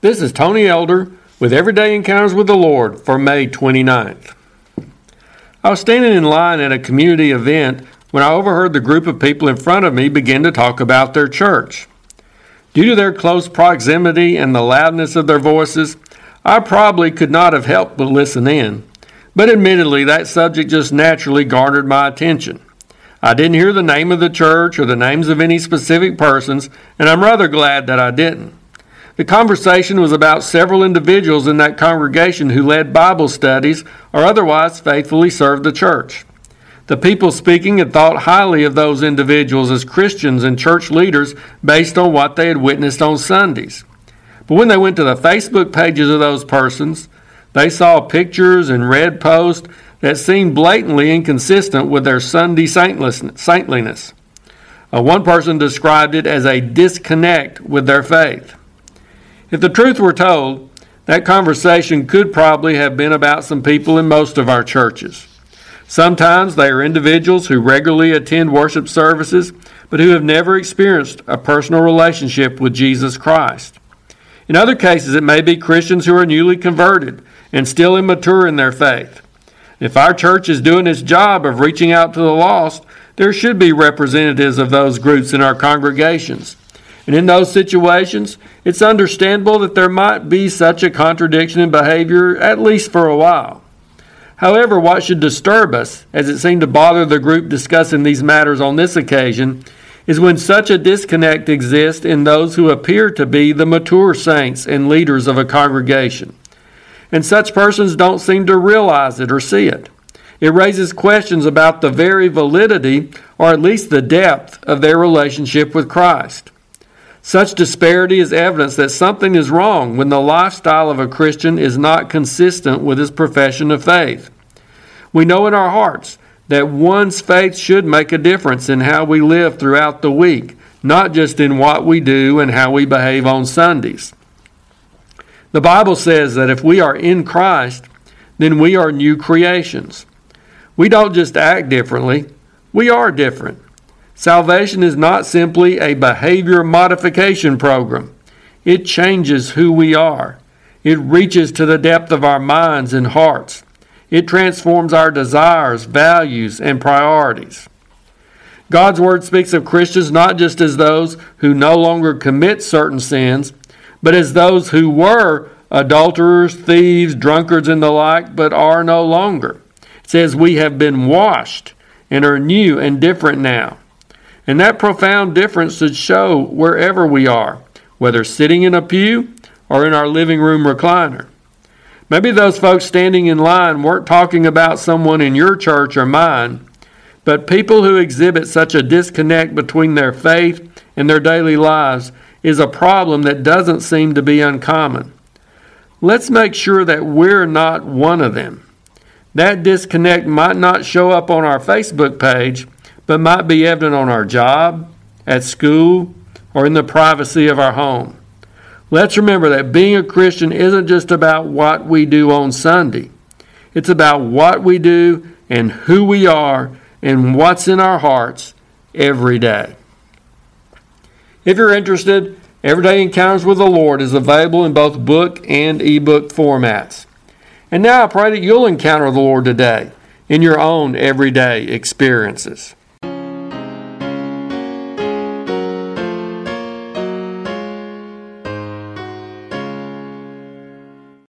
This is Tony Elder with Everyday Encounters with the Lord for May 29th. I was standing in line at a community event when I overheard the group of people in front of me begin to talk about their church. Due to their close proximity and the loudness of their voices, I probably could not have helped but listen in. But admittedly, that subject just naturally garnered my attention. I didn't hear the name of the church or the names of any specific persons, and I'm rather glad that I didn't. The conversation was about several individuals in that congregation who led Bible studies or otherwise faithfully served the church. The people speaking had thought highly of those individuals as Christians and church leaders based on what they had witnessed on Sundays. But when they went to the Facebook pages of those persons, they saw pictures and read posts that seemed blatantly inconsistent with their Sunday saintliness. Uh, one person described it as a disconnect with their faith. If the truth were told, that conversation could probably have been about some people in most of our churches. Sometimes they are individuals who regularly attend worship services, but who have never experienced a personal relationship with Jesus Christ. In other cases, it may be Christians who are newly converted and still immature in their faith. If our church is doing its job of reaching out to the lost, there should be representatives of those groups in our congregations. And in those situations, it's understandable that there might be such a contradiction in behavior, at least for a while. However, what should disturb us, as it seemed to bother the group discussing these matters on this occasion, is when such a disconnect exists in those who appear to be the mature saints and leaders of a congregation. And such persons don't seem to realize it or see it. It raises questions about the very validity, or at least the depth, of their relationship with Christ. Such disparity is evidence that something is wrong when the lifestyle of a Christian is not consistent with his profession of faith. We know in our hearts that one's faith should make a difference in how we live throughout the week, not just in what we do and how we behave on Sundays. The Bible says that if we are in Christ, then we are new creations. We don't just act differently, we are different. Salvation is not simply a behavior modification program. It changes who we are. It reaches to the depth of our minds and hearts. It transforms our desires, values, and priorities. God's Word speaks of Christians not just as those who no longer commit certain sins, but as those who were adulterers, thieves, drunkards, and the like, but are no longer. It says, We have been washed and are new and different now. And that profound difference should show wherever we are, whether sitting in a pew or in our living room recliner. Maybe those folks standing in line weren't talking about someone in your church or mine, but people who exhibit such a disconnect between their faith and their daily lives is a problem that doesn't seem to be uncommon. Let's make sure that we're not one of them. That disconnect might not show up on our Facebook page, but might be evident on our job, at school, or in the privacy of our home. Let's remember that being a Christian isn't just about what we do on Sunday. It's about what we do and who we are and what's in our hearts every day. If you're interested, Everyday Encounters with the Lord is available in both book and ebook formats. And now I pray that you'll encounter the Lord today in your own everyday experiences.